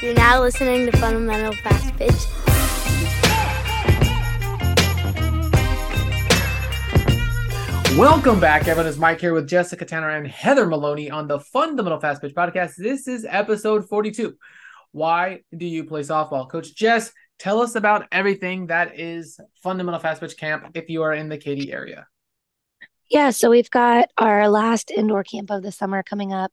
You're now listening to Fundamental Fast Pitch. Welcome back, everyone. It's Mike here with Jessica Tanner and Heather Maloney on the Fundamental Fast Pitch Podcast. This is episode 42. Why do you play softball? Coach Jess, tell us about everything that is Fundamental Fast Pitch Camp if you are in the Katy area. Yeah, so we've got our last indoor camp of the summer coming up.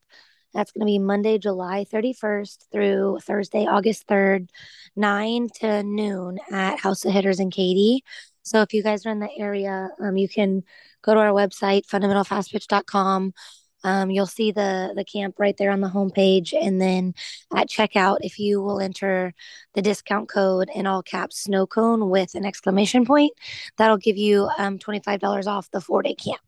That's going to be Monday, July 31st through Thursday, August 3rd, 9 to noon at House of Hitters in Katy. So if you guys are in the area, um, you can go to our website, fundamentalfastpitch.com. Um, you'll see the the camp right there on the homepage, and then at checkout, if you will enter the discount code in all caps snow cone with an exclamation point, that'll give you um, twenty five dollars off the four day camp.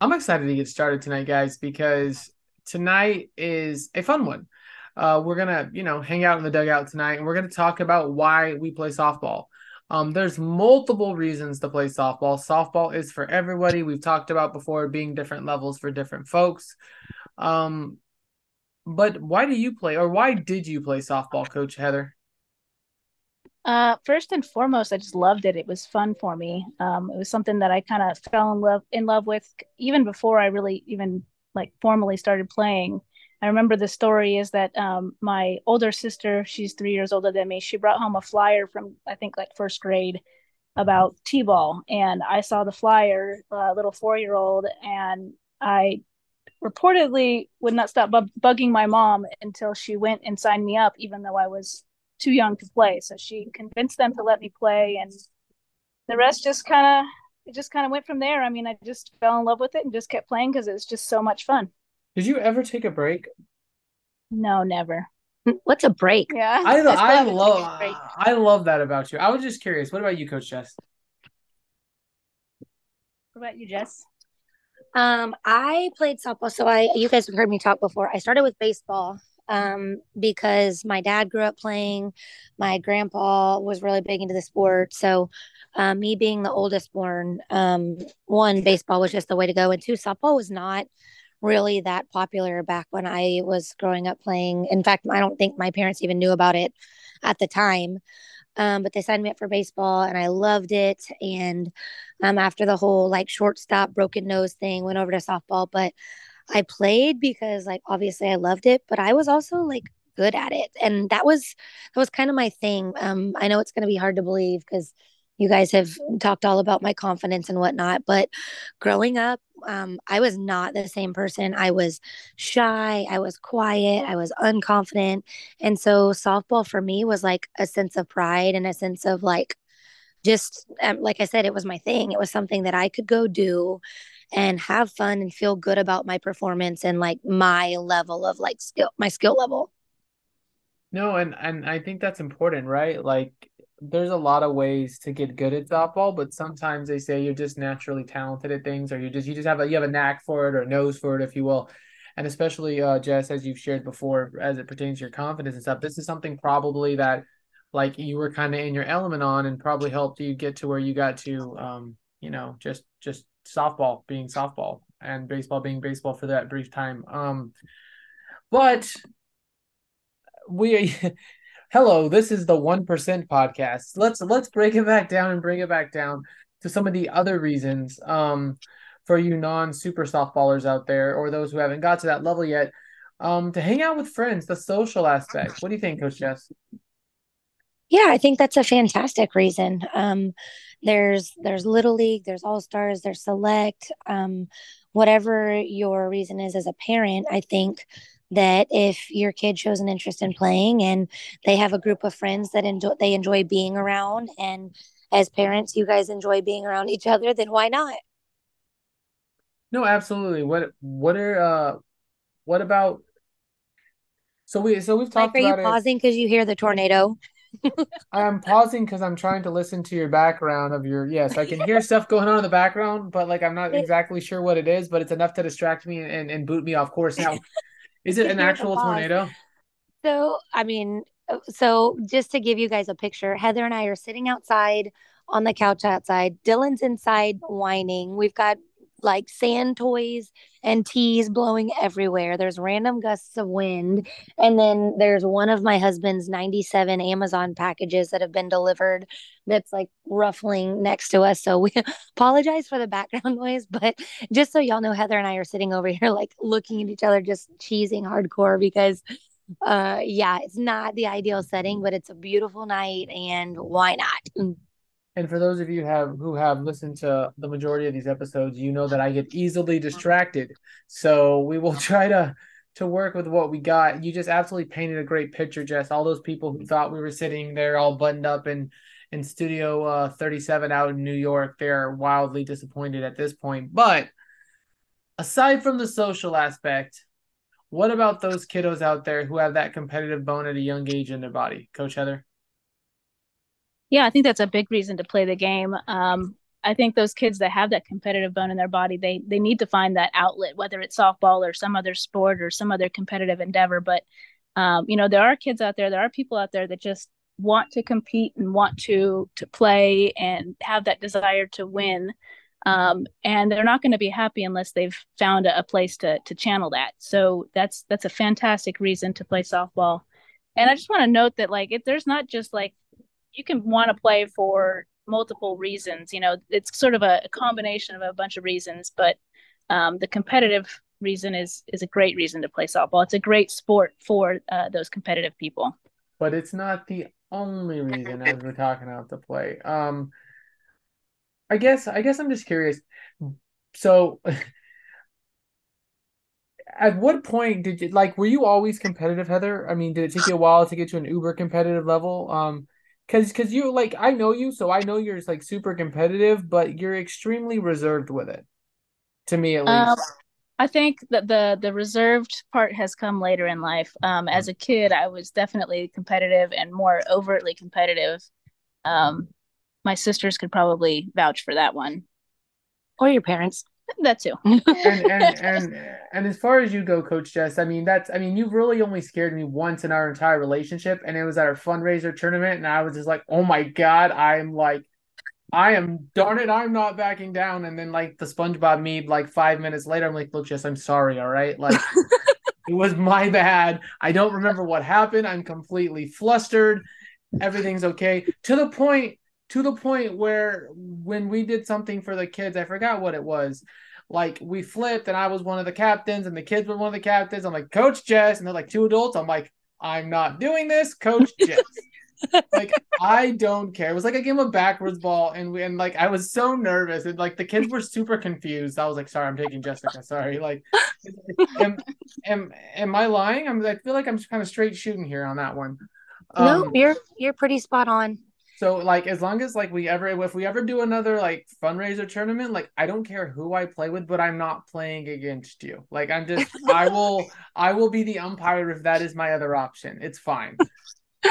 I'm excited to get started tonight, guys, because tonight is a fun one. Uh, we're gonna, you know, hang out in the dugout tonight, and we're gonna talk about why we play softball. Um, there's multiple reasons to play softball. Softball is for everybody. We've talked about before being different levels for different folks. Um, but why do you play, or why did you play softball, Coach Heather? Uh, first and foremost, I just loved it. It was fun for me. Um, it was something that I kind of fell in love in love with even before I really even like formally started playing. I remember the story is that um, my older sister, she's three years older than me, she brought home a flyer from I think like first grade about t-ball, and I saw the flyer, uh, little four-year-old, and I reportedly would not stop bu- bugging my mom until she went and signed me up, even though I was too young to play. So she convinced them to let me play, and the rest just kind of it just kind of went from there. I mean, I just fell in love with it and just kept playing because it was just so much fun. Did you ever take a break? No, never. What's a break? Yeah, I, still I love taken a break. I love that about you. I was just curious. What about you, Coach Jess? What about you, Jess? Um, I played softball. So I, you guys have heard me talk before. I started with baseball um, because my dad grew up playing. My grandpa was really big into the sport. So, um, me being the oldest born, um, one, baseball was just the way to go. And two, softball was not really that popular back when I was growing up playing. In fact, I don't think my parents even knew about it at the time. Um, but they signed me up for baseball and I loved it. And um, after the whole like shortstop broken nose thing, went over to softball. But I played because like obviously I loved it, but I was also like good at it. And that was that was kind of my thing. Um, I know it's gonna be hard to believe because you guys have talked all about my confidence and whatnot, but growing up, um, I was not the same person. I was shy, I was quiet, I was unconfident. And so softball for me was like a sense of pride and a sense of like just um, like I said, it was my thing. It was something that I could go do and have fun and feel good about my performance and like my level of like skill, my skill level. No, and and I think that's important, right? Like there's a lot of ways to get good at softball, but sometimes they say you're just naturally talented at things, or you just you just have a you have a knack for it or nose for it, if you will. And especially uh Jess, as you've shared before, as it pertains to your confidence and stuff, this is something probably that like you were kind of in your element on and probably helped you get to where you got to um, you know, just just softball being softball and baseball being baseball for that brief time. Um but we hello this is the 1% podcast. Let's let's break it back down and bring it back down to some of the other reasons um for you non super softballers out there or those who haven't got to that level yet um to hang out with friends the social aspect. What do you think coach jess Yeah, I think that's a fantastic reason. Um, there's there's little league, there's all stars, there's select. Um, whatever your reason is as a parent, I think that if your kid shows an interest in playing and they have a group of friends that enjoy they enjoy being around, and as parents, you guys enjoy being around each other, then why not? no absolutely what what are uh what about so we so we've Mike, talked are you it pausing because you hear the tornado? I'm pausing because I'm trying to listen to your background of your yes, I can hear stuff going on in the background, but like I'm not exactly sure what it is, but it's enough to distract me and, and, boot me off course. Now, is it an actual tornado? So, I mean, uh, so just to give you guys a picture, Heather and I are sitting outside on the couch outside. Dylan's inside whining. We've got like sand toys and tees blowing everywhere. There's random gusts of wind. And then there's one of my husband's 97 Amazon packages that have been delivered that's like ruffling next to us. So we apologize for the background noise, but just so y'all know, Heather and I are sitting over here like looking at each other, just cheesing hardcore because uh yeah it's not the ideal setting but it's a beautiful night and why not and for those of you have who have listened to the majority of these episodes, you know that I get easily distracted. So we will try to to work with what we got. You just absolutely painted a great picture, Jess. All those people who thought we were sitting there all buttoned up in in Studio uh, 37 out in New York, they're wildly disappointed at this point. But aside from the social aspect, what about those kiddos out there who have that competitive bone at a young age in their body, Coach Heather? Yeah, I think that's a big reason to play the game. Um, I think those kids that have that competitive bone in their body, they they need to find that outlet, whether it's softball or some other sport or some other competitive endeavor. But um, you know, there are kids out there, there are people out there that just want to compete and want to to play and have that desire to win. Um, and they're not going to be happy unless they've found a, a place to to channel that. So that's that's a fantastic reason to play softball. And I just want to note that like if there's not just like you can want to play for multiple reasons. You know, it's sort of a, a combination of a bunch of reasons, but um, the competitive reason is is a great reason to play softball. It's a great sport for uh, those competitive people. But it's not the only reason as we're talking about to play. Um, I guess I guess I'm just curious. So at what point did you like were you always competitive heather i mean did it take you a while to get to an uber competitive level um because because you like I know you, so I know you're like super competitive, but you're extremely reserved with it. To me, at um, least. Um, I think that the the reserved part has come later in life. Um, as a kid, I was definitely competitive and more overtly competitive. Um, my sisters could probably vouch for that one, or your parents that too. and, and and and as far as you go, Coach Jess, I mean that's I mean you've really only scared me once in our entire relationship, and it was at our fundraiser tournament, and I was just like, oh my god, I'm like, I am darn it, I'm not backing down. And then like the SpongeBob meme, like five minutes later, I'm like, look, Jess, I'm sorry, all right, like. it was my bad. I don't remember what happened. I'm completely flustered. Everything's okay. To the point to the point where when we did something for the kids, I forgot what it was. Like we flipped and I was one of the captains and the kids were one of the captains. I'm like, Coach Jess, and they're like two adults. I'm like, I'm not doing this, Coach Jess. like I don't care. It was like a game of backwards ball, and we and like I was so nervous, and like the kids were super confused. I was like, "Sorry, I'm taking Jessica. Sorry." Like, am, am am I lying? I'm. I feel like I'm kind of straight shooting here on that one. Um, no, you're you're pretty spot on. So like as long as like we ever if we ever do another like fundraiser tournament, like I don't care who I play with, but I'm not playing against you. Like I'm just I will I will be the umpire if that is my other option. It's fine.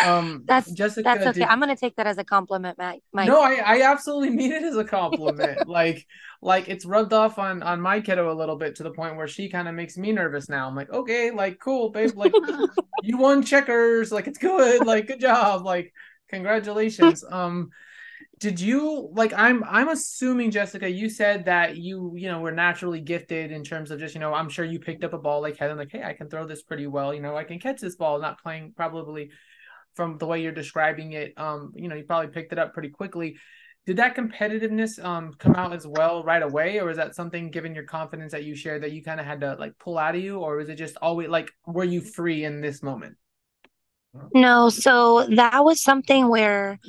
Um that's Jessica that's okay. Did... I'm gonna take that as a compliment, Matt. Mike. No, I, I absolutely mean it as a compliment. like like it's rubbed off on on my kiddo a little bit to the point where she kind of makes me nervous now. I'm like, okay, like cool, babe, like you won checkers, like it's good, like good job, like Congratulations. um did you like i'm i'm assuming jessica you said that you you know were naturally gifted in terms of just you know i'm sure you picked up a ball like heather like hey i can throw this pretty well. You know i can catch this ball not playing probably from the way you're describing it. Um you know you probably picked it up pretty quickly. Did that competitiveness um come out as well right away or is that something given your confidence that you shared that you kind of had to like pull out of you or was it just always like were you free in this moment no, so that was something where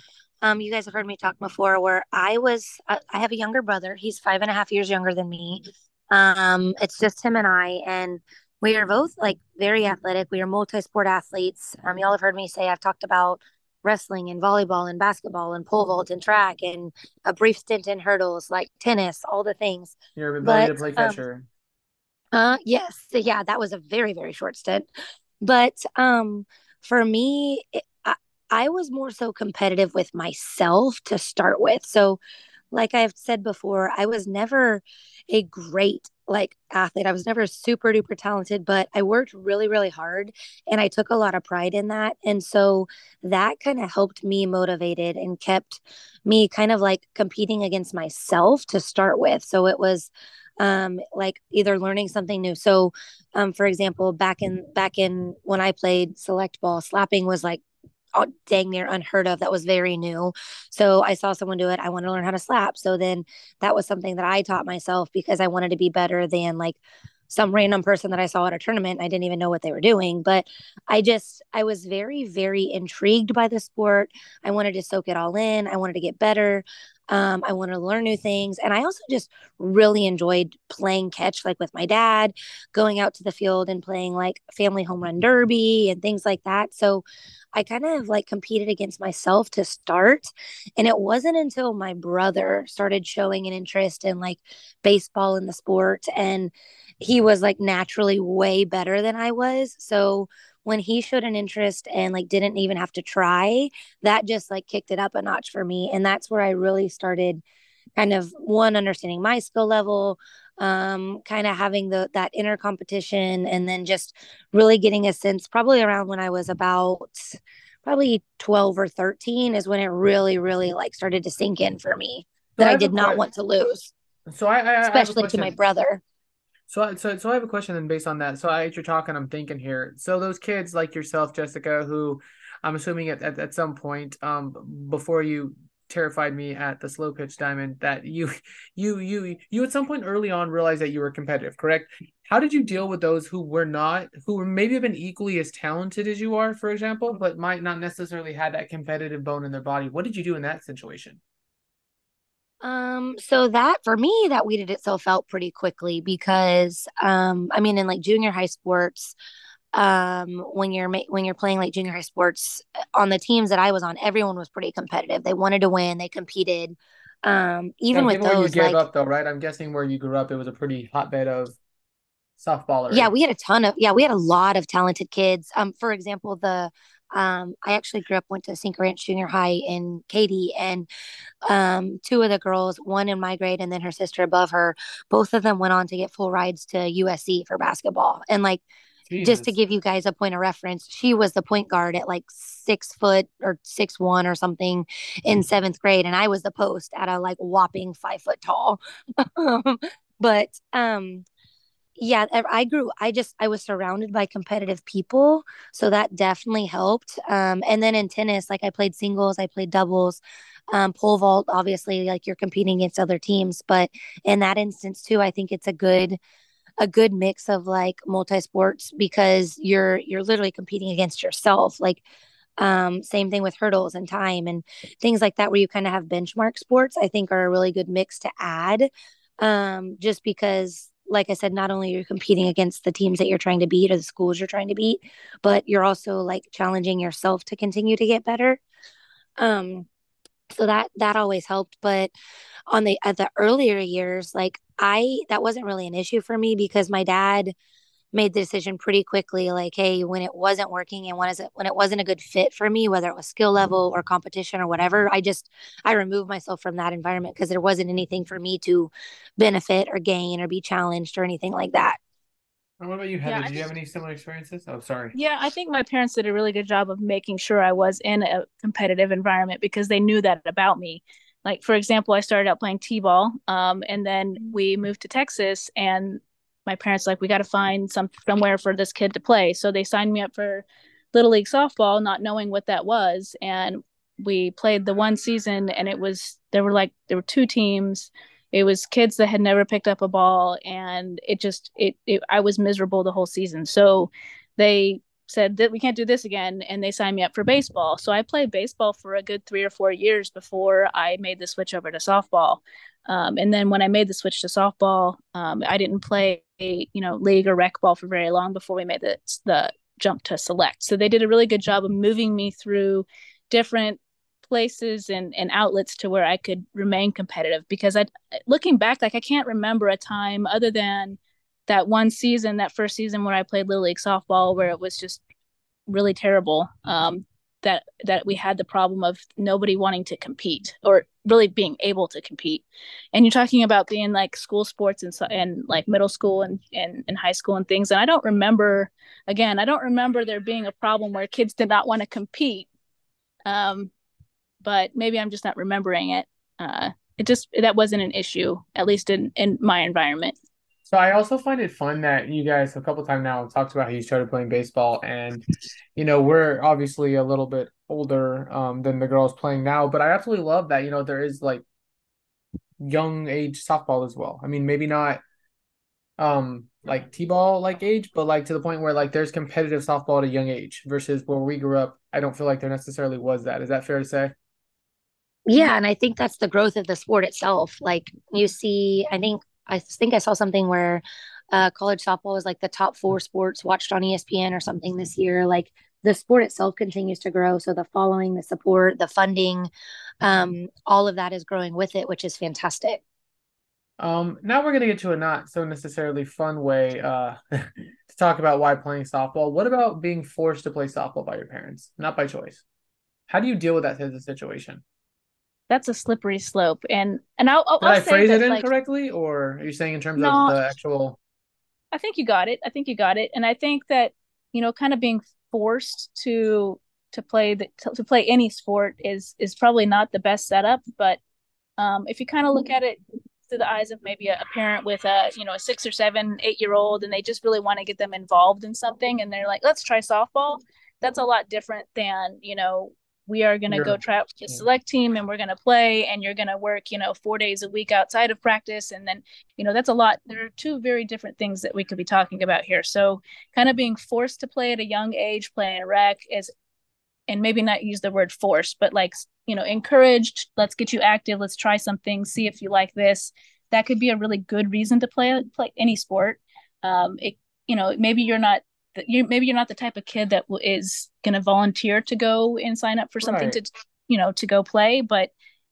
um you guys have heard me talk before where I was I, I have a younger brother. He's five and a half years younger than me. Um it's just him and I and we are both like very athletic. We are multi-sport athletes. Um y'all have heard me say I've talked about wrestling and volleyball and basketball and pole vault and track and a brief stint in hurdles like tennis, all the things. You're ability to play catcher. Um, uh yes. Yeah, that was a very, very short stint. But um for me, it, I, I was more so competitive with myself to start with. So, like I've said before, I was never a great like athlete. I was never super duper talented, but I worked really, really hard and I took a lot of pride in that. And so that kind of helped me motivated and kept me kind of like competing against myself to start with. So it was um, like either learning something new. So, um, for example, back in back in when I played select ball, slapping was like dang near unheard of. That was very new. So I saw someone do it. I want to learn how to slap. So then that was something that I taught myself because I wanted to be better than like some random person that I saw at a tournament. I didn't even know what they were doing, but I just, I was very, very intrigued by the sport. I wanted to soak it all in. I wanted to get better. Um, I want to learn new things. And I also just really enjoyed playing catch, like with my dad, going out to the field and playing like family home run derby and things like that. So I kind of like competed against myself to start. And it wasn't until my brother started showing an interest in like baseball and the sport. And he was like naturally way better than I was. So when he showed an interest and like didn't even have to try, that just like kicked it up a notch for me. And that's where I really started kind of one understanding my skill level um kind of having the that inner competition and then just really getting a sense probably around when i was about probably 12 or 13 is when it really really like started to sink in for me that i, I did not want to lose so i, I especially to my brother so, so, so I have a question then based on that. So, as you're talking, I'm thinking here. So, those kids like yourself, Jessica, who I'm assuming at, at, at some point, um, before you terrified me at the slow pitch diamond, that you, you, you, you at some point early on realized that you were competitive, correct? How did you deal with those who were not, who were maybe have been equally as talented as you are, for example, but might not necessarily had that competitive bone in their body? What did you do in that situation? Um, so that for me, that weeded itself out pretty quickly because, um, I mean, in like junior high sports, um, when you're when you're playing like junior high sports uh, on the teams that I was on, everyone was pretty competitive. They wanted to win. They competed. Um, even with those, where you gave like, up though, right? I'm guessing where you grew up, it was a pretty hotbed of softball. Yeah, we had a ton of yeah, we had a lot of talented kids. Um, for example, the um, I actually grew up, went to Cinco Ranch Junior High in Katy, and um, two of the girls, one in my grade and then her sister above her, both of them went on to get full rides to USC for basketball. And like, Jesus. just to give you guys a point of reference, she was the point guard at like six foot or six one or something in seventh grade, and I was the post at a like whopping five foot tall. but um yeah i grew i just i was surrounded by competitive people so that definitely helped um, and then in tennis like i played singles i played doubles um, pole vault obviously like you're competing against other teams but in that instance too i think it's a good a good mix of like multi sports because you're you're literally competing against yourself like um, same thing with hurdles and time and things like that where you kind of have benchmark sports i think are a really good mix to add um, just because like I said, not only you're competing against the teams that you're trying to beat or the schools you're trying to beat, but you're also like challenging yourself to continue to get better. Um, so that that always helped. But on the at the earlier years, like I that wasn't really an issue for me because my dad made the decision pretty quickly like hey when it wasn't working and when is it when it wasn't a good fit for me whether it was skill level or competition or whatever i just i removed myself from that environment because there wasn't anything for me to benefit or gain or be challenged or anything like that and what about you heather? Yeah, did you have any similar experiences? Oh sorry. Yeah i think my parents did a really good job of making sure i was in a competitive environment because they knew that about me. Like for example i started out playing t-ball um, and then we moved to texas and my parents like we got to find some somewhere for this kid to play. So they signed me up for little league softball not knowing what that was and we played the one season and it was there were like there were two teams it was kids that had never picked up a ball and it just it, it i was miserable the whole season. So they said that we can't do this again and they signed me up for baseball. So i played baseball for a good three or four years before i made the switch over to softball. Um, and then when i made the switch to softball um, i didn't play you know league or rec ball for very long before we made the the jump to select. So they did a really good job of moving me through different places and, and outlets to where i could remain competitive because i looking back like i can't remember a time other than that one season, that first season where I played Little League softball, where it was just really terrible. Um, that that we had the problem of nobody wanting to compete or really being able to compete. And you're talking about being like school sports and and like middle school and, and and high school and things. And I don't remember again, I don't remember there being a problem where kids did not want to compete. Um, but maybe I'm just not remembering it. Uh, it just that wasn't an issue, at least in in my environment. So I also find it fun that you guys a couple times now talked about how you started playing baseball, and you know we're obviously a little bit older um, than the girls playing now, but I absolutely love that you know there is like young age softball as well. I mean, maybe not um like t-ball like age, but like to the point where like there's competitive softball at a young age versus where we grew up. I don't feel like there necessarily was that. Is that fair to say? Yeah, and I think that's the growth of the sport itself. Like you see, I think I think I saw something where uh, college softball is like the top four sports watched on ESPN or something this year. Like the sport itself continues to grow, so the following, the support, the funding, um, all of that is growing with it, which is fantastic. Um, now we're gonna get to a not so necessarily fun way uh, to talk about why playing softball. What about being forced to play softball by your parents, not by choice? How do you deal with that as a situation? That's a slippery slope, and and I'll, I'll Did i I'll phrase it like, incorrectly, or are you saying in terms no, of the actual? I think you got it. I think you got it, and I think that you know, kind of being forced to to play the to, to play any sport is is probably not the best setup, but um, if you kind of look at it through the eyes of maybe a, a parent with a you know a six or seven eight year old and they just really want to get them involved in something and they're like let's try softball that's a lot different than you know we are going to go try out the select team and we're going to play and you're going to work you know four days a week outside of practice and then you know that's a lot there are two very different things that we could be talking about here so kind of being forced to play at a young age playing a rec is and maybe not use the word force, but like, you know, encouraged, let's get you active, let's try something, see if you like this. That could be a really good reason to play play any sport. Um, it, you know, maybe you're not you maybe you're not the type of kid that is going to volunteer to go and sign up for something right. to you know to go play but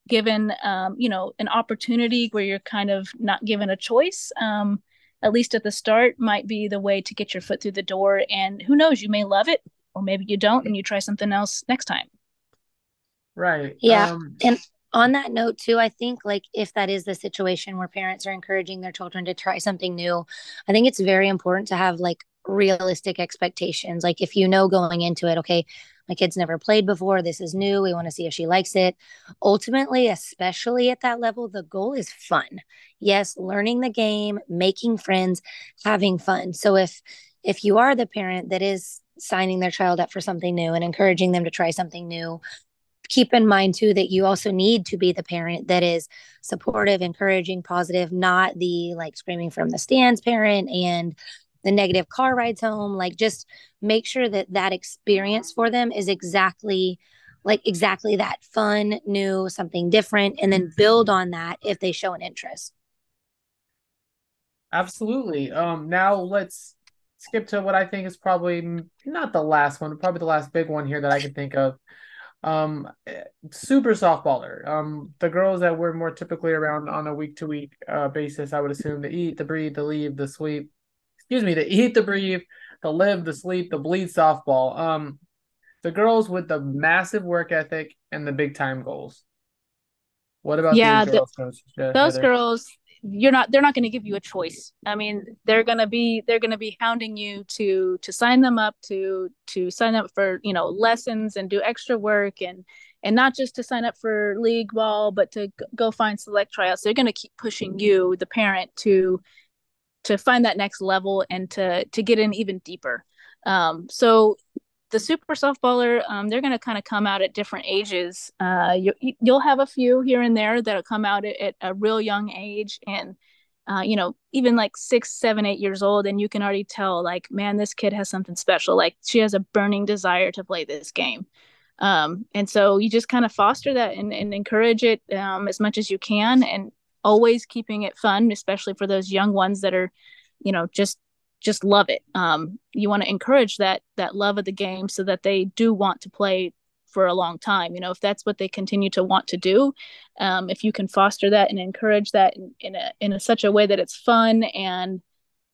given um, you know an opportunity where you're kind of not given a choice um, at least at the start might be the way to get your foot through the door and who knows you may love it or maybe you don't and you try something else next time right yeah um, and on that note too i think like if that is the situation where parents are encouraging their children to try something new i think it's very important to have like realistic expectations. Like if you know going into it okay my kid's never played before this is new we want to see if she likes it. Ultimately especially at that level the goal is fun. Yes learning the game making friends having fun. So if if you are the parent that is signing their child up for something new and encouraging them to try something new keep in mind too that you also need to be the parent that is supportive encouraging positive not the like screaming from the stands parent and the negative car rides home like just make sure that that experience for them is exactly like exactly that fun new something different and then build on that if they show an interest absolutely um now let's skip to what I think is probably not the last one, probably the last big one here that I can think of. Um, super softballer. Um, the girls that we're more typically around on a week to week uh basis, I would assume the eat, the breathe, the leave, the sleep. Excuse me, the eat, the breathe, the live, the sleep, the bleed softball. Um, the girls with the massive work ethic and the big time goals. What about yeah, girls, the, those girls? you're not they're not going to give you a choice i mean they're going to be they're going to be hounding you to to sign them up to to sign up for you know lessons and do extra work and and not just to sign up for league ball but to go find select tryouts they're going to keep pushing you the parent to to find that next level and to to get in even deeper. Um so the super softballer um, they're going to kind of come out at different ages. Uh, you, will have a few here and there that'll come out at, at a real young age and uh, you know even like six seven eight years old and you can already tell like man this kid has something special. Like she has a burning desire to play this game. Um, and so you just kind of foster that and, and encourage it um, as much as you can and always keeping it fun especially for those young ones that are you know just just love it. Um, you want to encourage that that love of the game so that they do want to play for a long time. You know, if that's what they continue to want to do, um, if you can foster that and encourage that in, in a in a, such a way that it's fun and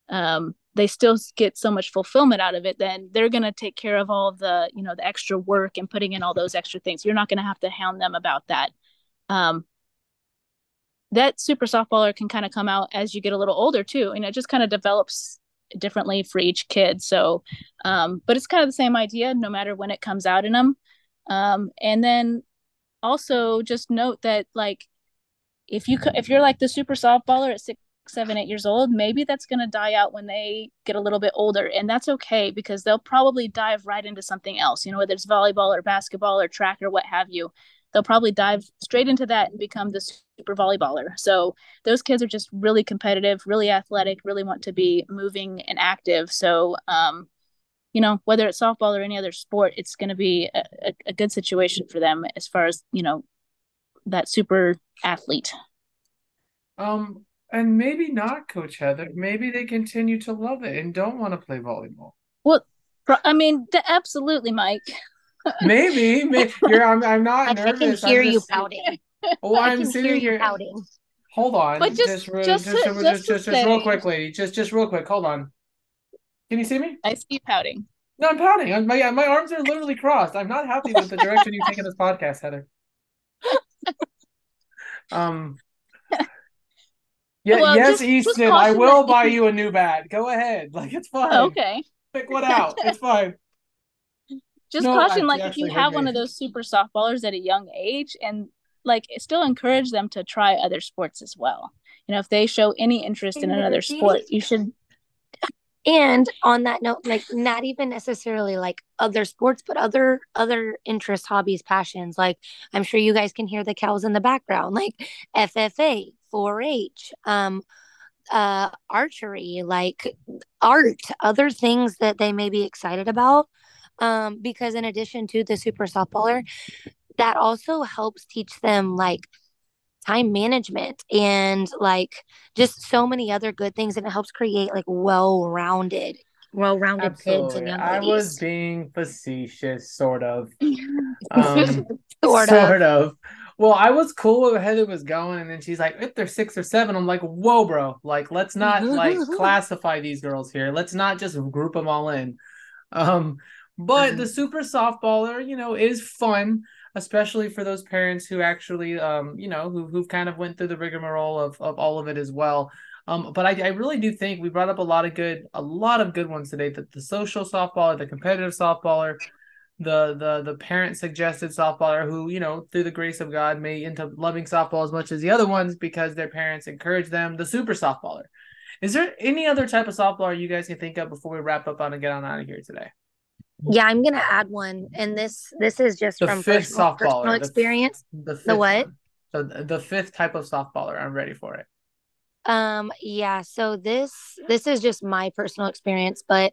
um, they still get so much fulfillment out of it, then they're going to take care of all the you know the extra work and putting in all those extra things. You're not going to have to hound them about that. Um, that super softballer can kind of come out as you get a little older too, and it just kind of develops differently for each kid. So, um, but it's kind of the same idea no matter when it comes out in them. Um, and then also just note that like if you if you're like the super softballer at six seven eight years old maybe that's going to die out when they get a little bit older and that's okay because they'll probably dive right into something else you know whether it's volleyball or basketball or track or what have you they'll probably dive straight into that and become the super volleyballer so those kids are just really competitive really athletic really want to be moving and active so um you know whether it's softball or any other sport it's going to be a, a, a good situation for them as far as you know that super athlete. Um, and maybe not, Coach Heather. Maybe they continue to love it and don't want to play volleyball. Well, I mean, absolutely, Mike. Maybe, maybe you're. I'm. I'm not I, nervous. I can hear I'm you just, pouting. Oh, I I'm can sitting here. pouting. Hold on. But just- just, just just, to- just, just just, just, real quick, lady. Just, just real quick. Hold on. Can you see me? I see you pouting. No, I'm pouting. I'm, my my arms are literally crossed. I'm not happy with the direction you've taken this podcast, Heather. Um. Yeah, Well, yes, just Easton. I will buy you a new bat. Go ahead. Like it's fine. Okay. Pick one out. It's fine. Just No, caution, I- like if you have one of those super softballers at a young age, and like still encourage them to try other sports as well. You know, if they show any interest in another sport, you should. And on that note, like not even necessarily like other sports, but other other interests, hobbies, passions. Like I'm sure you guys can hear the cows in the background, like FFA, 4-H, um, uh, archery, like art, other things that they may be excited about. Um, because in addition to the super softballer, that also helps teach them like time management and like just so many other good things and it helps create like well-rounded well-rounded kids and Absolutely. young I was being facetious, sort of. Um, sort, sort of. of. Well, I was cool where Heather was going, and then she's like, if they're six or seven, I'm like, whoa, bro. Like, let's not like classify these girls here. Let's not just group them all in. Um, but the super softballer, you know, is fun, especially for those parents who actually, um, you know, who who've kind of went through the rigmarole of of all of it as well. Um, but I, I really do think we brought up a lot of good, a lot of good ones today. The, the social softballer, the competitive softballer, the the the parent suggested softballer who you know through the grace of god may end up loving softball as much as the other ones because their parents encourage them the super softballer is there any other type of softballer you guys can think of before we wrap up on and get on out of here today yeah i'm gonna add one and this this is just The from fifth personal, personal the- experience the fifth what? so the, the fifth type of softballer i'm ready for it Um, yeah, so this this is just my personal experience, but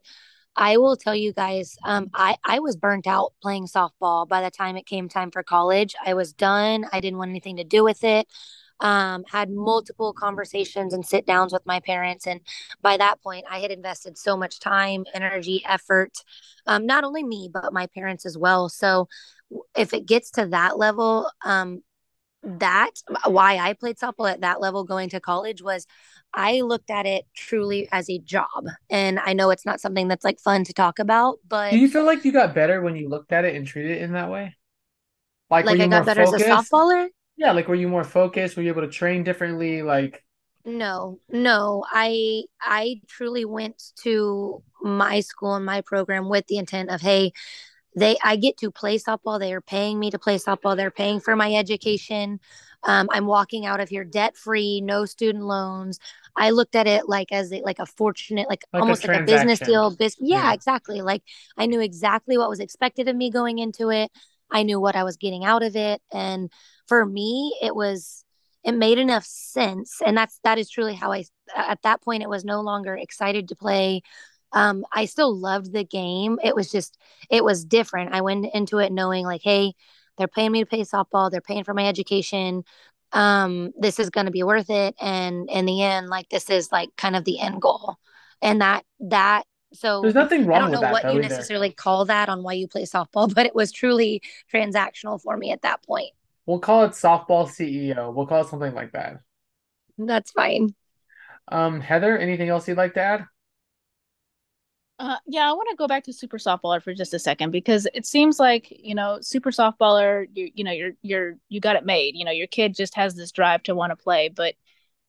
I will tell you guys, um, I I was burnt out playing softball by the time it came time for college. I was done. I didn't want anything to do with it. Um, had multiple conversations and sit downs with my parents, and by that point, I had invested so much time, energy, effort. Um, not only me, but my parents as well. So, if it gets to that level, um, that why I played softball at that level going to college was I looked at it truly as a job. And I know it's not something that's like fun to talk about, but do you feel like you got better when you looked at it and treated it in that way like, like you I got better focused? as a softballer. Yeah like were you more focused were you able to train differently like No, no. I I truly went to my school and my program with the intent of, hey, they I get to play softball. They are paying me to play softball. They're paying for my education. Um, I'm walking out of here debt free, no student loans. I looked at it like as a, like a fortunate, like, Like a almost like a business deal. Biz- yeah, Yeah. exactly. Like I knew exactly what was expected of me going into it. I knew what I was getting out of it, and for me, it was it made enough sense and that's that is truly how i at that point it was no longer excited to play. Um i still loved the game. It was just it was different. I went into it knowing like hey they're paying me to play softball. They're paying for my education. Um this is going to be worth it. And in the end like this is like kind of the end goal. And that that so there's nothing wrong I don't know that what though you either. necessarily call that on why you play softball, but it was truly transactional for me at that point. We'll call it softball ceo we'll call it something like that That's fine. um heather anything else you'd like to add Uh, yeah, I want to go back to super softballer for just a second because it seems like you know super softballer, you you know you're you're you got it made. You know your kid just has this drive to want to play, but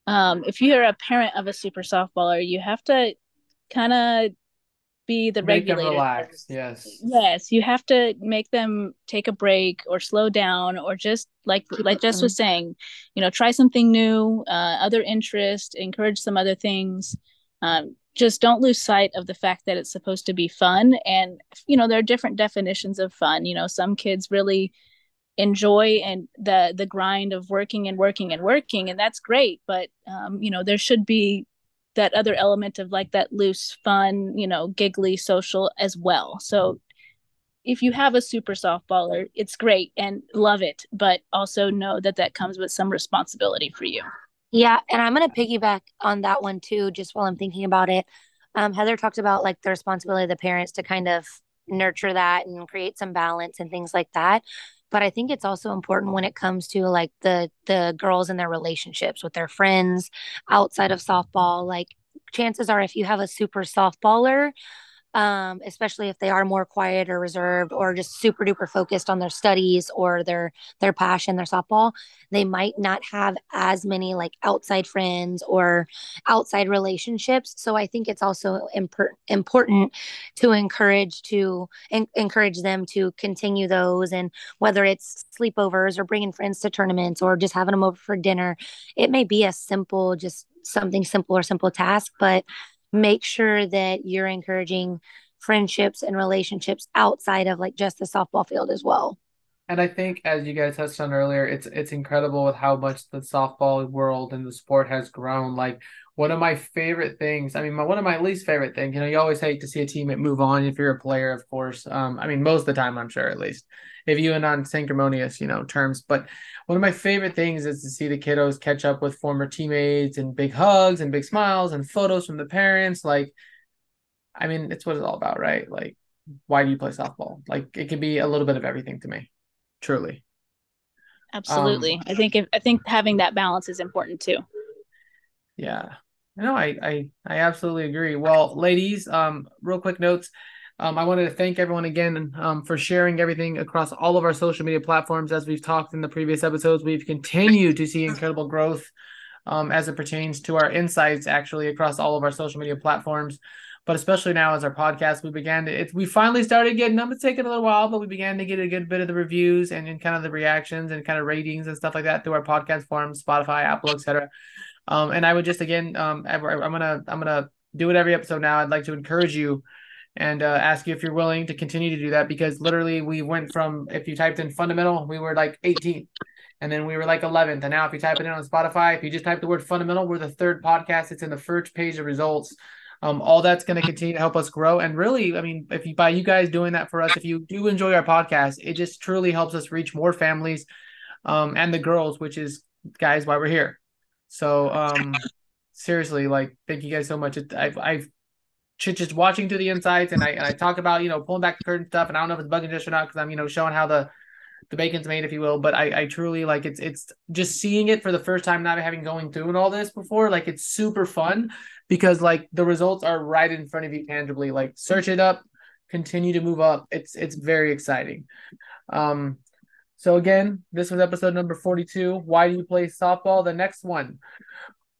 um, if you're a parent of a super softballer, you have to kind of be the Make them regulator. relax. Yes. Yes, you have to make them take a break or slow down or just like like Jess was saying, you know, try something new, uh, other interest, encourage some other things. Um, just don't lose sight of the fact that it's supposed to be fun and you know there are different definitions of fun you know some kids really enjoy and the the grind of working and working and working and that's great but um, you know there should be that other element of like that loose fun you know giggly social as well so if you have a super softballer it's great and love it but also know that that comes with some responsibility for you Yeah, and I'm gonna piggyback on that one too, just while I'm thinking about it. Um, Heather talked about like the responsibility of the parents to kind of nurture that and create some balance and things like that. But I think it's also important when it comes to like the the girls and their relationships with their friends outside of softball. Like chances are if you have a super softballer, um, especially if they are more quiet or reserved or just super duper focused on their studies or their their passion, their softball, they might not have as many like outside friends or outside relationships. So I think it's also impor- important to encourage to en- encourage them to continue those, and whether it's sleepovers or bringing friends to tournaments or just having them over for dinner, it may be a simple just something simple or simple task, but make sure that you're encouraging friendships and relationships outside of like just the softball field as well. And I think, as you guys touched on earlier, it's it's incredible with how much the softball world and the sport has grown. Like one of my favorite things, I mean, my, one of my least favorite things. You know, you always hate to see a teammate move on if you're a player, of course. Um, I mean, most of the time, I'm sure, at least, if you and on sanctimonious, you know, terms. But one of my favorite things is to see the kiddos catch up with former teammates and big hugs and big smiles and photos from the parents. Like, I mean, it's what it's all about, right? Like, why do you play softball? Like, it can be a little bit of everything to me truly. absolutely Um, i think if, i think having that balance is important too Yeah. No, I, I I absolutely agree. Well, ladies, um, real quick notes. Um, I wanted to thank everyone again um, for sharing everything across all of our social media platforms. As we've talked in the previous episodes, we've continued to see incredible growth um, as it pertains to our insights, actually across all of our social media platforms. But especially now as our podcast, we began to it, we finally started getting them. It's taken a little while, but we began to get a good bit of the reviews and, and kind of the reactions and kind of ratings and stuff like that through our podcast forums, Spotify, Apple, etc. Um, and I would just again, um, I'm gonna I'm gonna do it every episode now. I'd like to encourage you and uh, ask you if you're willing to continue to do that because literally we went from if you typed in fundamental, we were like 18th, and then we were like 11th, and now if you type it in on Spotify, if you just type the word fundamental, we're the third podcast. It's in the first page of results. Um, all that's going to continue to help us grow. And really, I mean, if you by you guys doing that for us, if you do enjoy our podcast, it just truly helps us reach more families um, and the girls, which is guys why we're here. So um, seriously, like thank you guys so much. I've I've just watching through the insights and I and I talk about you know pulling back the curtain stuff, and I don't know if it's bugging Jess or not because I'm you know showing how the the bacon's made, if you will. But I I truly like it's it's just seeing it for the first time, not having going through and all this before. Like it's super fun because like the results are right in front of you tangibly. Like search it up, continue to move up. It's it's very exciting. Um, so again, this was episode number 42. Why do you play softball? The next one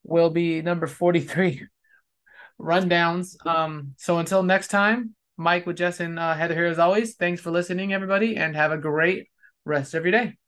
will be number 43. Rundowns. Um, so until next time, Mike with Jess and uh, Heather here as always. Thanks for listening, everybody, and have a great rest of your day.